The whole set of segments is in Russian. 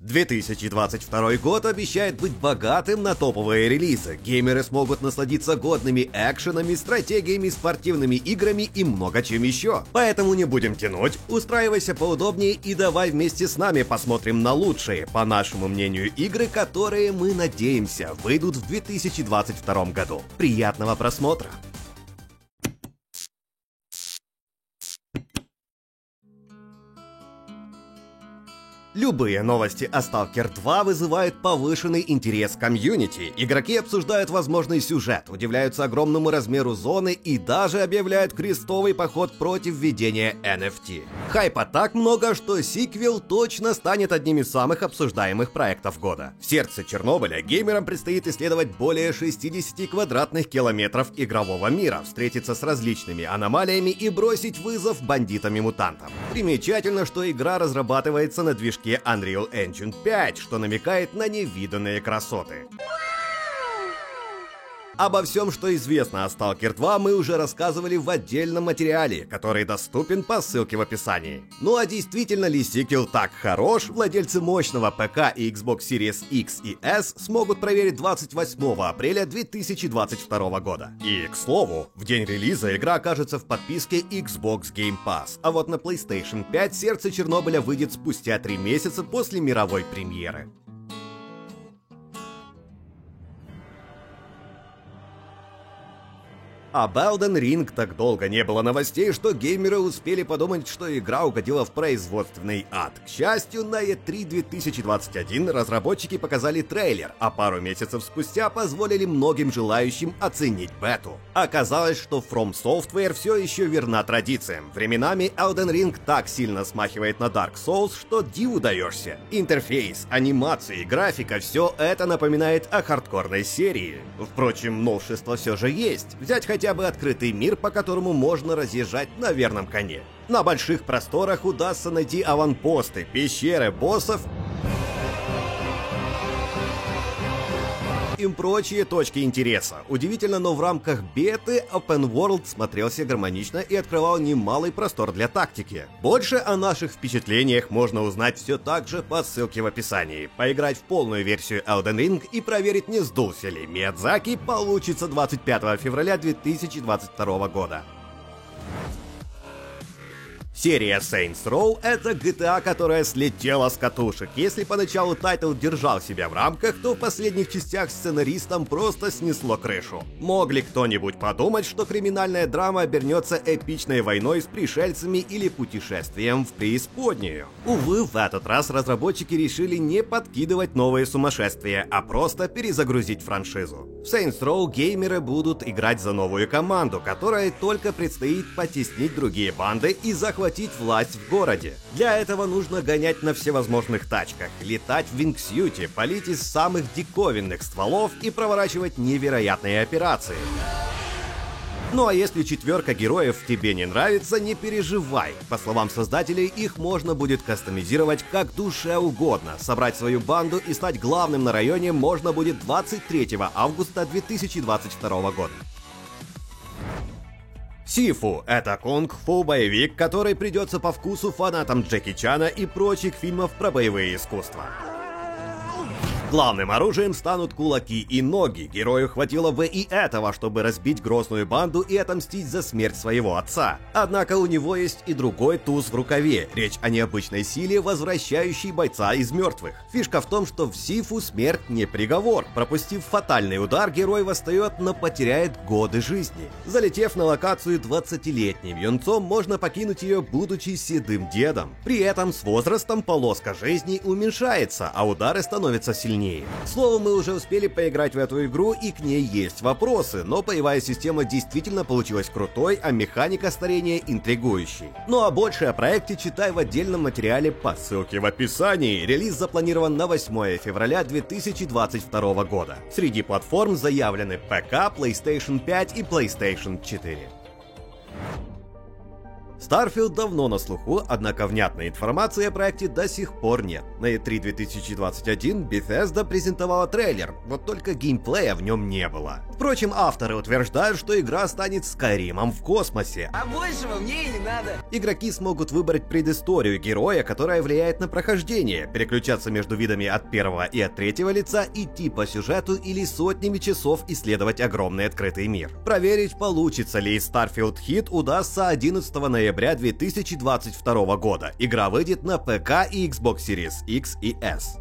2022 год обещает быть богатым на топовые релизы. Геймеры смогут насладиться годными экшенами, стратегиями, спортивными играми и много чем еще. Поэтому не будем тянуть, устраивайся поудобнее и давай вместе с нами посмотрим на лучшие, по нашему мнению, игры, которые мы надеемся выйдут в 2022 году. Приятного просмотра! Любые новости о Stalker 2 вызывают повышенный интерес комьюнити. Игроки обсуждают возможный сюжет, удивляются огромному размеру зоны и даже объявляют крестовый поход против введения NFT. Хайпа так много, что сиквел точно станет одним из самых обсуждаемых проектов года. В сердце Чернобыля геймерам предстоит исследовать более 60 квадратных километров игрового мира, встретиться с различными аномалиями и бросить вызов бандитам-мутантам. Примечательно, что игра разрабатывается на движке движке Unreal Engine 5, что намекает на невиданные красоты. Обо всем, что известно о Stalker 2, мы уже рассказывали в отдельном материале, который доступен по ссылке в описании. Ну а действительно ли сиквел так хорош, владельцы мощного ПК и Xbox Series X и S смогут проверить 28 апреля 2022 года. И, к слову, в день релиза игра окажется в подписке Xbox Game Pass, а вот на PlayStation 5 сердце Чернобыля выйдет спустя 3 месяца после мировой премьеры. Об Elden Ring так долго не было новостей, что геймеры успели подумать, что игра угодила в производственный ад. К счастью, на E3 2021 разработчики показали трейлер, а пару месяцев спустя позволили многим желающим оценить бету. Оказалось, что From Software все еще верна традициям. Временами Elden Ring так сильно смахивает на Dark Souls, что диву даешься. Интерфейс, анимации, графика, все это напоминает о хардкорной серии. Впрочем, новшества все же есть. Взять хотя хотя бы открытый мир, по которому можно разъезжать на верном коне. На больших просторах удастся найти аванпосты, пещеры, боссов и прочие точки интереса. Удивительно, но в рамках беты Open World смотрелся гармонично и открывал немалый простор для тактики. Больше о наших впечатлениях можно узнать все так же по ссылке в описании. Поиграть в полную версию Elden Ring и проверить, не сдулся ли Миядзаки, получится 25 февраля 2022 года. Серия Saints Row — это GTA, которая слетела с катушек. Если поначалу тайтл держал себя в рамках, то в последних частях сценаристам просто снесло крышу. Мог ли кто-нибудь подумать, что криминальная драма обернется эпичной войной с пришельцами или путешествием в преисподнюю? Увы, в этот раз разработчики решили не подкидывать новые сумасшествия, а просто перезагрузить франшизу. В Saints Row геймеры будут играть за новую команду, которая только предстоит потеснить другие банды и захватить власть в городе. Для этого нужно гонять на всевозможных тачках, летать в вингсьюте, палить из самых диковинных стволов и проворачивать невероятные операции. Ну а если четверка героев тебе не нравится, не переживай. По словам создателей, их можно будет кастомизировать как душе угодно. Собрать свою банду и стать главным на районе можно будет 23 августа 2022 года. Сифу – это кунг-фу боевик, который придется по вкусу фанатам Джеки Чана и прочих фильмов про боевые искусства. Главным оружием станут кулаки и ноги. Герою хватило бы и этого, чтобы разбить грозную банду и отомстить за смерть своего отца. Однако у него есть и другой туз в рукаве. Речь о необычной силе, возвращающей бойца из мертвых. Фишка в том, что в Сифу смерть не приговор. Пропустив фатальный удар, герой восстает, но потеряет годы жизни. Залетев на локацию 20-летним юнцом, можно покинуть ее, будучи седым дедом. При этом с возрастом полоска жизни уменьшается, а удары становятся сильнее сильнее. Слово, мы уже успели поиграть в эту игру и к ней есть вопросы, но боевая система действительно получилась крутой, а механика старения интригующей. Ну а больше о проекте читай в отдельном материале по ссылке в описании. Релиз запланирован на 8 февраля 2022 года. Среди платформ заявлены ПК, PlayStation 5 и PlayStation 4. Starfield давно на слуху, однако внятной информации о проекте до сих пор нет. На E3 2021 Bethesda презентовала трейлер, вот только геймплея в нем не было. Впрочем, авторы утверждают, что игра станет Скайримом в космосе. А большего мне и не надо. Игроки смогут выбрать предысторию героя, которая влияет на прохождение, переключаться между видами от первого и от третьего лица, идти по сюжету или сотнями часов исследовать огромный открытый мир. Проверить, получится ли из Starfield Hit удастся 11 ноября 2022 года. Игра выйдет на ПК и Xbox Series X и S.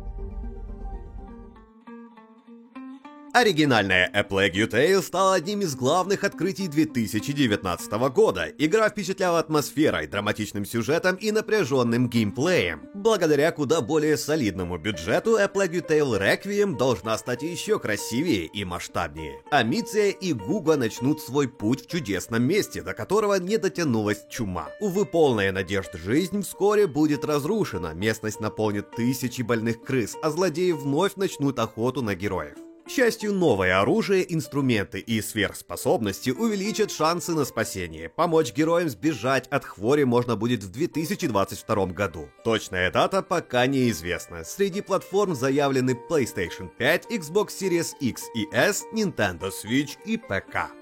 Оригинальная A Plague Tale стала одним из главных открытий 2019 года. Игра впечатляла атмосферой, драматичным сюжетом и напряженным геймплеем. Благодаря куда более солидному бюджету, A Plague Tale Requiem должна стать еще красивее и масштабнее. Амиция и Гуга начнут свой путь в чудесном месте, до которого не дотянулась чума. Увы, полная надежд жизнь вскоре будет разрушена, местность наполнит тысячи больных крыс, а злодеи вновь начнут охоту на героев. К счастью, новое оружие, инструменты и сверхспособности увеличат шансы на спасение. Помочь героям сбежать от хвори можно будет в 2022 году. Точная дата пока неизвестна. Среди платформ заявлены PlayStation 5, Xbox Series X и S, Nintendo Switch и ПК.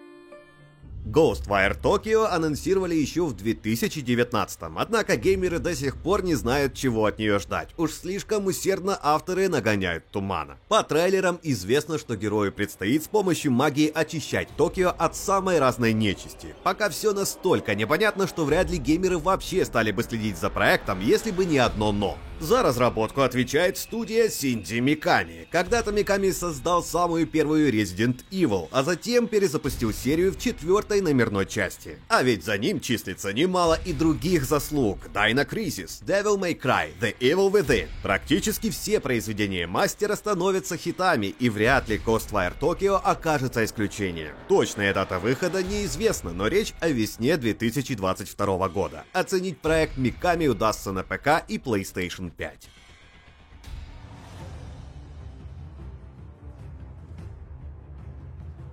Ghostwire Tokyo анонсировали еще в 2019 однако геймеры до сих пор не знают, чего от нее ждать. Уж слишком усердно авторы нагоняют тумана. По трейлерам известно, что герою предстоит с помощью магии очищать Токио от самой разной нечисти. Пока все настолько непонятно, что вряд ли геймеры вообще стали бы следить за проектом, если бы не одно «но». За разработку отвечает студия Синди Миками. Когда-то Миками создал самую первую Resident Evil, а затем перезапустил серию в четвертой номерной части. А ведь за ним числится немало и других заслуг. Dino Crisis, Devil May Cry, The Evil Within. Практически все произведения мастера становятся хитами, и вряд ли Ghostwire Tokyo окажется исключением. Точная дата выхода неизвестна, но речь о весне 2022 года. Оценить проект Миками удастся на ПК и PlayStation 5.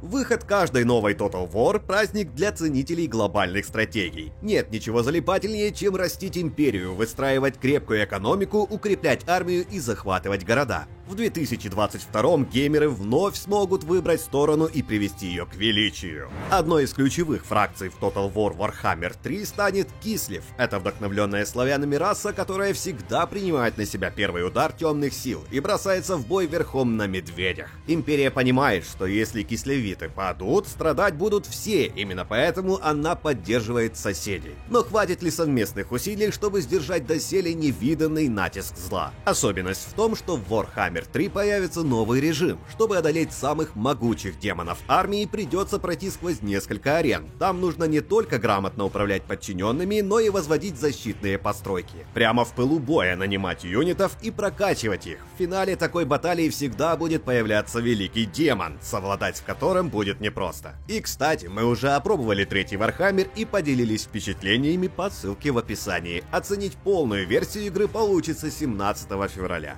Выход каждой новой Total War – праздник для ценителей глобальных стратегий. Нет ничего залипательнее, чем растить империю, выстраивать крепкую экономику, укреплять армию и захватывать города. В 2022 геймеры вновь смогут выбрать сторону и привести ее к величию. Одной из ключевых фракций в Total War Warhammer 3 станет Кислив. Это вдохновленная славянами раса, которая всегда принимает на себя первый удар темных сил и бросается в бой верхом на медведях. Империя понимает, что если кислевиты падут, страдать будут все, именно поэтому она поддерживает соседей. Но хватит ли совместных усилий, чтобы сдержать доселе невиданный натиск зла? Особенность в том, что в Warhammer Warhammer 3 появится новый режим. Чтобы одолеть самых могучих демонов армии, придется пройти сквозь несколько арен. Там нужно не только грамотно управлять подчиненными, но и возводить защитные постройки. Прямо в пылу боя нанимать юнитов и прокачивать их. В финале такой баталии всегда будет появляться великий демон, совладать с которым будет непросто. И кстати, мы уже опробовали третий Warhammer и поделились впечатлениями по ссылке в описании. Оценить полную версию игры получится 17 февраля.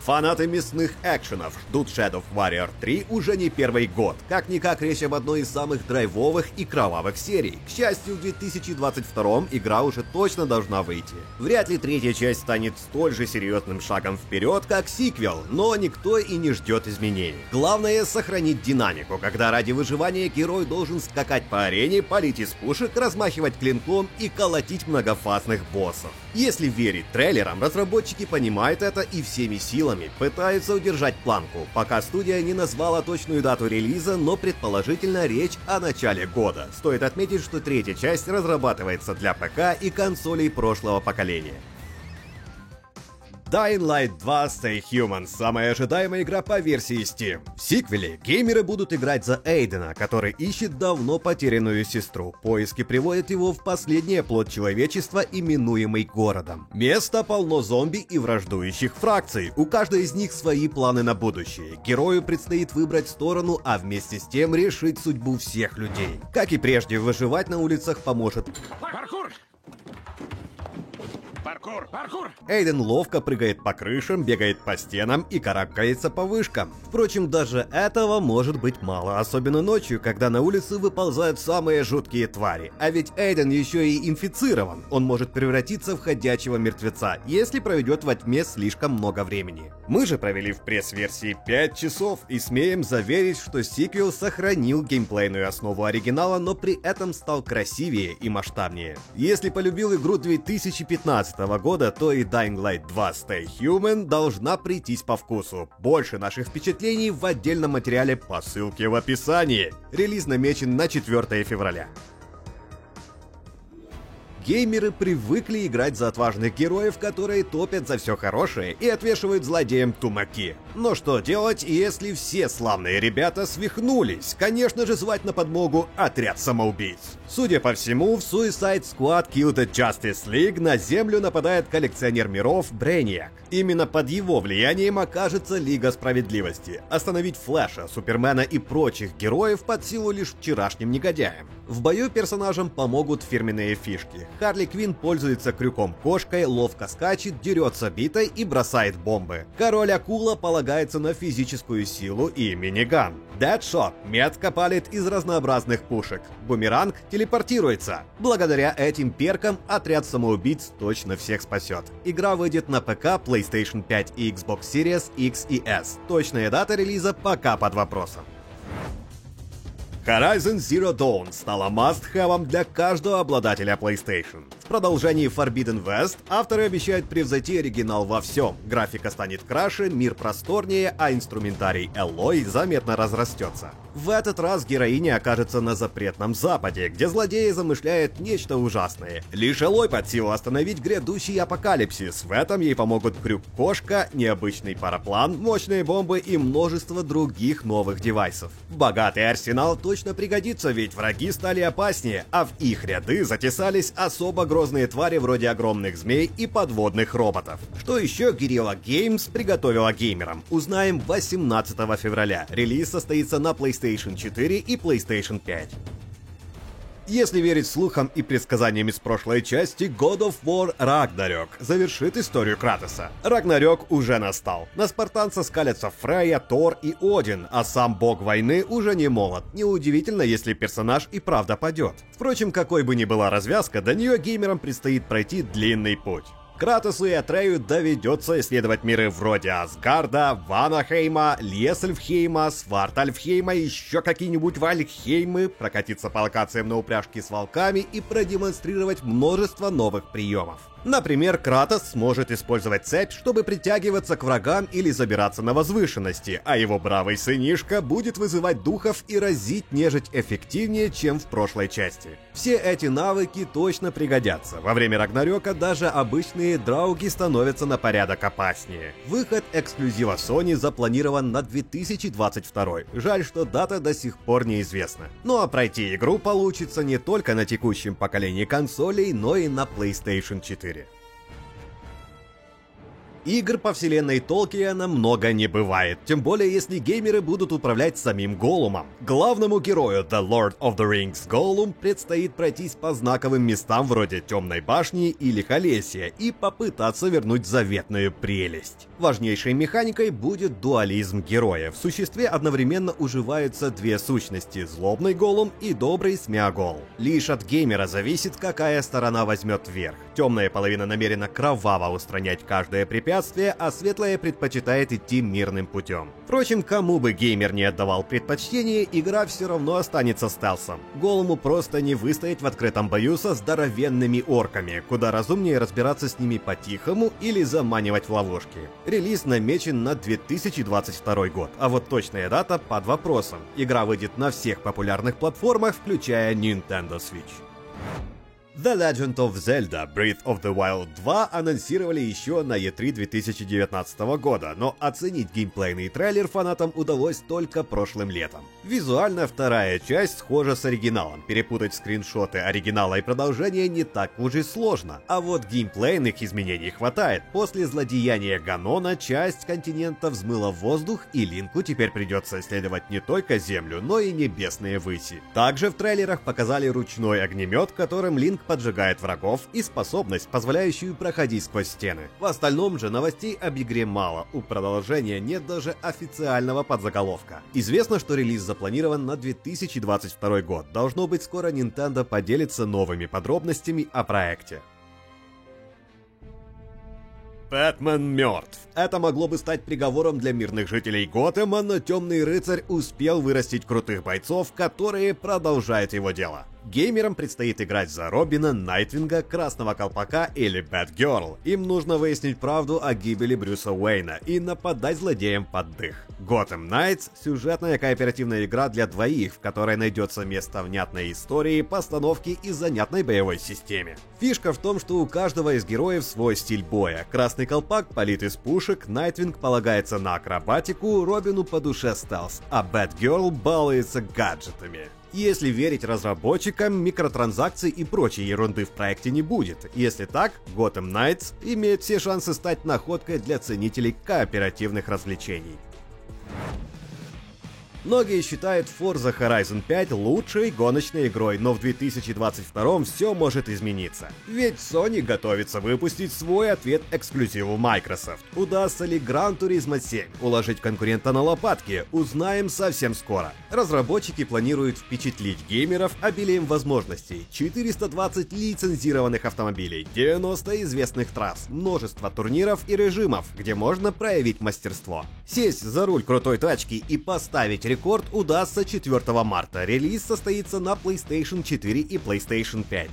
Фанаты мясных экшенов ждут Shadow Warrior 3 уже не первый год. Как-никак речь об одной из самых драйвовых и кровавых серий. К счастью, в 2022 игра уже точно должна выйти. Вряд ли третья часть станет столь же серьезным шагом вперед, как сиквел, но никто и не ждет изменений. Главное сохранить динамику, когда ради выживания герой должен скакать по арене, палить из пушек, размахивать клинком и колотить многофазных боссов. Если верить трейлерам, разработчики понимают это и всеми силами пытаются удержать планку, пока студия не назвала точную дату релиза, но предположительно речь о начале года. Стоит отметить, что третья часть разрабатывается для ПК и консолей прошлого поколения. Dying Light 2 Stay Human – самая ожидаемая игра по версии Steam. В сиквеле геймеры будут играть за Эйдена, который ищет давно потерянную сестру. Поиски приводят его в последний плод человечества, именуемый городом. Место полно зомби и враждующих фракций. У каждой из них свои планы на будущее. Герою предстоит выбрать сторону, а вместе с тем решить судьбу всех людей. Как и прежде, выживать на улицах поможет... Паркур! Паркур! Паркур! Эйден ловко прыгает по крышам, бегает по стенам и карабкается по вышкам. Впрочем, даже этого может быть мало, особенно ночью, когда на улице выползают самые жуткие твари. А ведь Эйден еще и инфицирован. Он может превратиться в ходячего мертвеца, если проведет во тьме слишком много времени. Мы же провели в пресс-версии 5 часов и смеем заверить, что сиквел сохранил геймплейную основу оригинала, но при этом стал красивее и масштабнее. Если полюбил игру 2015 года, то и Dying Light 2 Stay Human должна прийтись по вкусу. Больше наших впечатлений в отдельном материале по ссылке в описании. Релиз намечен на 4 февраля. Геймеры привыкли играть за отважных героев, которые топят за все хорошее и отвешивают злодеям тумаки. Но что делать, если все славные ребята свихнулись? Конечно же, звать на подмогу отряд самоубийц. Судя по всему, в Suicide Squad Kill the Justice League на Землю нападает коллекционер миров Брейниак. Именно под его влиянием окажется Лига Справедливости. Остановить Флэша, Супермена и прочих героев под силу лишь вчерашним негодяям. В бою персонажам помогут фирменные фишки. Харли Квин пользуется крюком-кошкой, ловко скачет, дерется битой и бросает бомбы. Король Акула полагается на физическую силу и миниган. Дэдшот метко палит из разнообразных пушек. Бумеранг телепортируется. Благодаря этим перкам отряд самоубийц точно всех спасет. Игра выйдет на ПК, PlayStation 5 и Xbox Series X и S. Точная дата релиза пока под вопросом. Horizon Zero Dawn стала must-have для каждого обладателя PlayStation. В продолжении Forbidden West авторы обещают превзойти оригинал во всем. Графика станет краше, мир просторнее, а инструментарий Эллой заметно разрастется. В этот раз героиня окажется на запретном западе, где злодеи замышляют нечто ужасное. Лишь Элой под силу остановить грядущий апокалипсис. В этом ей помогут крюк-кошка, необычный параплан, мощные бомбы и множество других новых девайсов. Богатый арсенал точно пригодится, ведь враги стали опаснее, а в их ряды затесались особо грозные твари вроде огромных змей и подводных роботов. Что еще Guerrilla Games приготовила геймерам? Узнаем 18 февраля. Релиз состоится на PlayStation PlayStation 4 и PlayStation 5. Если верить слухам и предсказаниям из прошлой части, God of War Ragnarok завершит историю Кратоса. Рагнарёк уже настал. На спартанца скалятся Фрейя, Тор и Один, а сам бог войны уже не молод. Неудивительно, если персонаж и правда падет. Впрочем, какой бы ни была развязка, до нее геймерам предстоит пройти длинный путь. Кратосу и Атрею доведется исследовать миры вроде Асгарда, Ванахейма, Лесельфхейма, Свартальфхейма, еще какие-нибудь Вальхеймы, прокатиться по локациям на упряжке с волками и продемонстрировать множество новых приемов. Например, Кратос сможет использовать цепь, чтобы притягиваться к врагам или забираться на возвышенности, а его бравый сынишка будет вызывать духов и разить нежить эффективнее, чем в прошлой части. Все эти навыки точно пригодятся. Во время Рагнарёка даже обычные драуги становятся на порядок опаснее. Выход эксклюзива Sony запланирован на 2022. Жаль, что дата до сих пор неизвестна. Ну а пройти игру получится не только на текущем поколении консолей, но и на PlayStation 4. Игр по вселенной Толкиена много не бывает, тем более если геймеры будут управлять самим Голумом. Главному герою The Lord of the Rings Голум предстоит пройтись по знаковым местам вроде Темной башни или Холесия и попытаться вернуть заветную прелесть. Важнейшей механикой будет дуализм героя. В существе одновременно уживаются две сущности – злобный Голум и добрый Смеагол. Лишь от геймера зависит, какая сторона возьмет верх. Темная половина намерена кроваво устранять каждое препятствие, препятствия, а светлая предпочитает идти мирным путем. Впрочем, кому бы геймер не отдавал предпочтение, игра все равно останется стелсом. Голому просто не выстоять в открытом бою со здоровенными орками, куда разумнее разбираться с ними по-тихому или заманивать в ловушки. Релиз намечен на 2022 год, а вот точная дата под вопросом. Игра выйдет на всех популярных платформах, включая Nintendo Switch. The Legend of Zelda Breath of the Wild 2 анонсировали еще на E3 2019 года, но оценить геймплейный трейлер фанатам удалось только прошлым летом. Визуально вторая часть схожа с оригиналом, перепутать скриншоты оригинала и продолжения не так уж и сложно, а вот геймплейных изменений хватает. После злодеяния Ганона часть континента взмыла в воздух, и Линку теперь придется исследовать не только Землю, но и небесные выси. Также в трейлерах показали ручной огнемет, которым Линк Найтвинг поджигает врагов и способность, позволяющую проходить сквозь стены. В остальном же новостей об игре мало, у продолжения нет даже официального подзаголовка. Известно, что релиз запланирован на 2022 год. Должно быть скоро Nintendo поделится новыми подробностями о проекте. Бэтмен мертв. Это могло бы стать приговором для мирных жителей Готэма, но Темный Рыцарь успел вырастить крутых бойцов, которые продолжают его дело. Геймерам предстоит играть за Робина, Найтвинга, Красного Колпака или Бэтгерл. Им нужно выяснить правду о гибели Брюса Уэйна и нападать злодеям под дых. Gotham Knights — сюжетная кооперативная игра для двоих, в которой найдется место внятной истории, постановки и занятной боевой системе. Фишка в том, что у каждого из героев свой стиль боя. Красный Колпак палит из пушек, Найтвинг полагается на акробатику, Робину по душе стелс, а Бэтгерл балуется гаджетами. Если верить разработчикам, микротранзакций и прочей ерунды в проекте не будет. Если так, Gotham Knights имеет все шансы стать находкой для ценителей кооперативных развлечений. Многие считают Forza Horizon 5 лучшей гоночной игрой, но в 2022 все может измениться. Ведь Sony готовится выпустить свой ответ эксклюзиву Microsoft. Удастся ли Gran Turismo 7 уложить конкурента на лопатки, узнаем совсем скоро. Разработчики планируют впечатлить геймеров обилием возможностей. 420 лицензированных автомобилей, 90 известных трасс, множество турниров и режимов, где можно проявить мастерство. Сесть за руль крутой тачки и поставить рекорд удастся 4 марта. Релиз состоится на PlayStation 4 и PlayStation 5.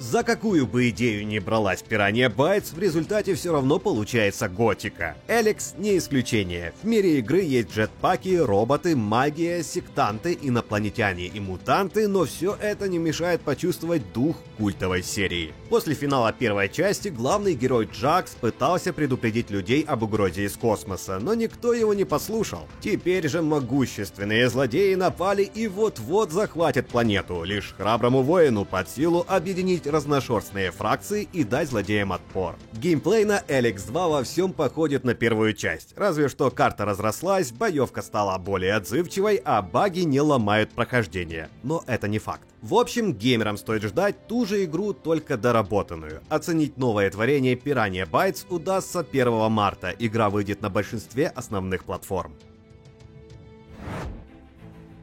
За какую бы идею ни бралась Пиранья Байтс, в результате все равно получается готика. Эликс не исключение. В мире игры есть джетпаки, роботы, магия, сектанты, инопланетяне и мутанты, но все это не мешает почувствовать дух культовой серии. После финала первой части главный герой Джакс пытался предупредить людей об угрозе из космоса, но никто его не послушал. Теперь же могущественные злодеи напали и вот-вот захватят планету. Лишь храброму воину под силу объединить разношерстные фракции и дать злодеям отпор. Геймплей на Эликс 2 во всем походит на первую часть, разве что карта разрослась, боевка стала более отзывчивой, а баги не ломают прохождение. Но это не факт. В общем, геймерам стоит ждать ту же игру, только доработанную. Оценить новое творение Piranha Bytes удастся 1 марта. Игра выйдет на большинстве основных платформ.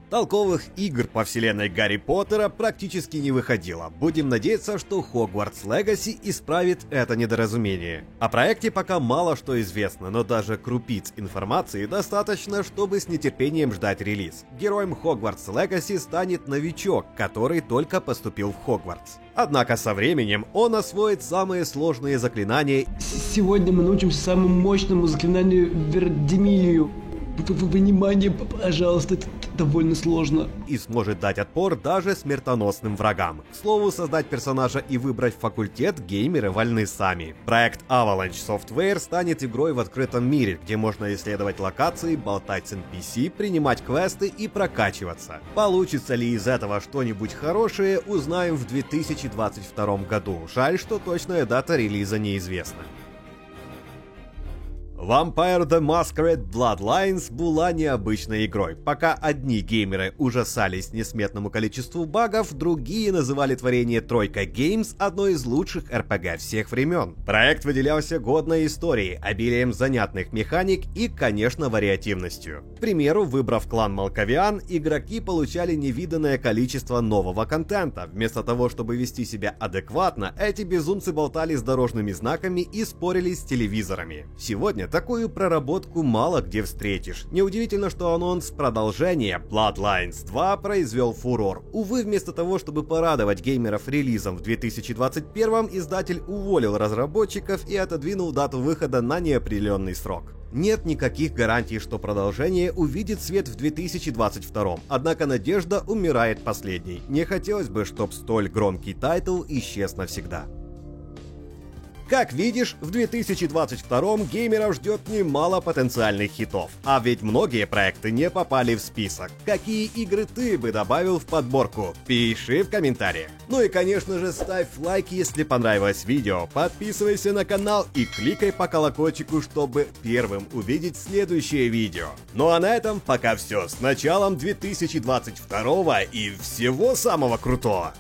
Толковых игр по вселенной Гарри Поттера практически не выходило. Будем надеяться, что Хогвартс Легаси исправит это недоразумение. О проекте пока мало что известно, но даже крупиц информации достаточно, чтобы с нетерпением ждать релиз. Героем Хогвартс Легаси станет новичок, который только поступил в Хогвартс. Однако со временем он освоит самые сложные заклинания. Сегодня мы научимся самому мощному заклинанию Вердемилию. Внимание, пожалуйста, довольно сложно. И сможет дать отпор даже смертоносным врагам. К слову, создать персонажа и выбрать факультет геймеры вольны сами. Проект Avalanche Software станет игрой в открытом мире, где можно исследовать локации, болтать с NPC, принимать квесты и прокачиваться. Получится ли из этого что-нибудь хорошее, узнаем в 2022 году. Жаль, что точная дата релиза неизвестна. Vampire the Masquerade Bloodlines была необычной игрой. Пока одни геймеры ужасались несметному количеству багов, другие называли творение Тройка Games одной из лучших RPG всех времен. Проект выделялся годной историей, обилием занятных механик и, конечно, вариативностью. К примеру, выбрав клан Малковиан, игроки получали невиданное количество нового контента. Вместо того, чтобы вести себя адекватно, эти безумцы болтали с дорожными знаками и спорили с телевизорами. Такую проработку мало где встретишь. Неудивительно, что анонс продолжения Bloodlines 2 произвел фурор. Увы, вместо того, чтобы порадовать геймеров релизом в 2021, издатель уволил разработчиков и отодвинул дату выхода на неопределенный срок. Нет никаких гарантий, что продолжение увидит свет в 2022, однако надежда умирает последней. Не хотелось бы, чтобы столь громкий тайтл исчез навсегда. Как видишь, в 2022 геймеров ждет немало потенциальных хитов. А ведь многие проекты не попали в список. Какие игры ты бы добавил в подборку? Пиши в комментариях. Ну и конечно же ставь лайк, если понравилось видео, подписывайся на канал и кликай по колокольчику, чтобы первым увидеть следующее видео. Ну а на этом пока все. С началом 2022 и всего самого крутого!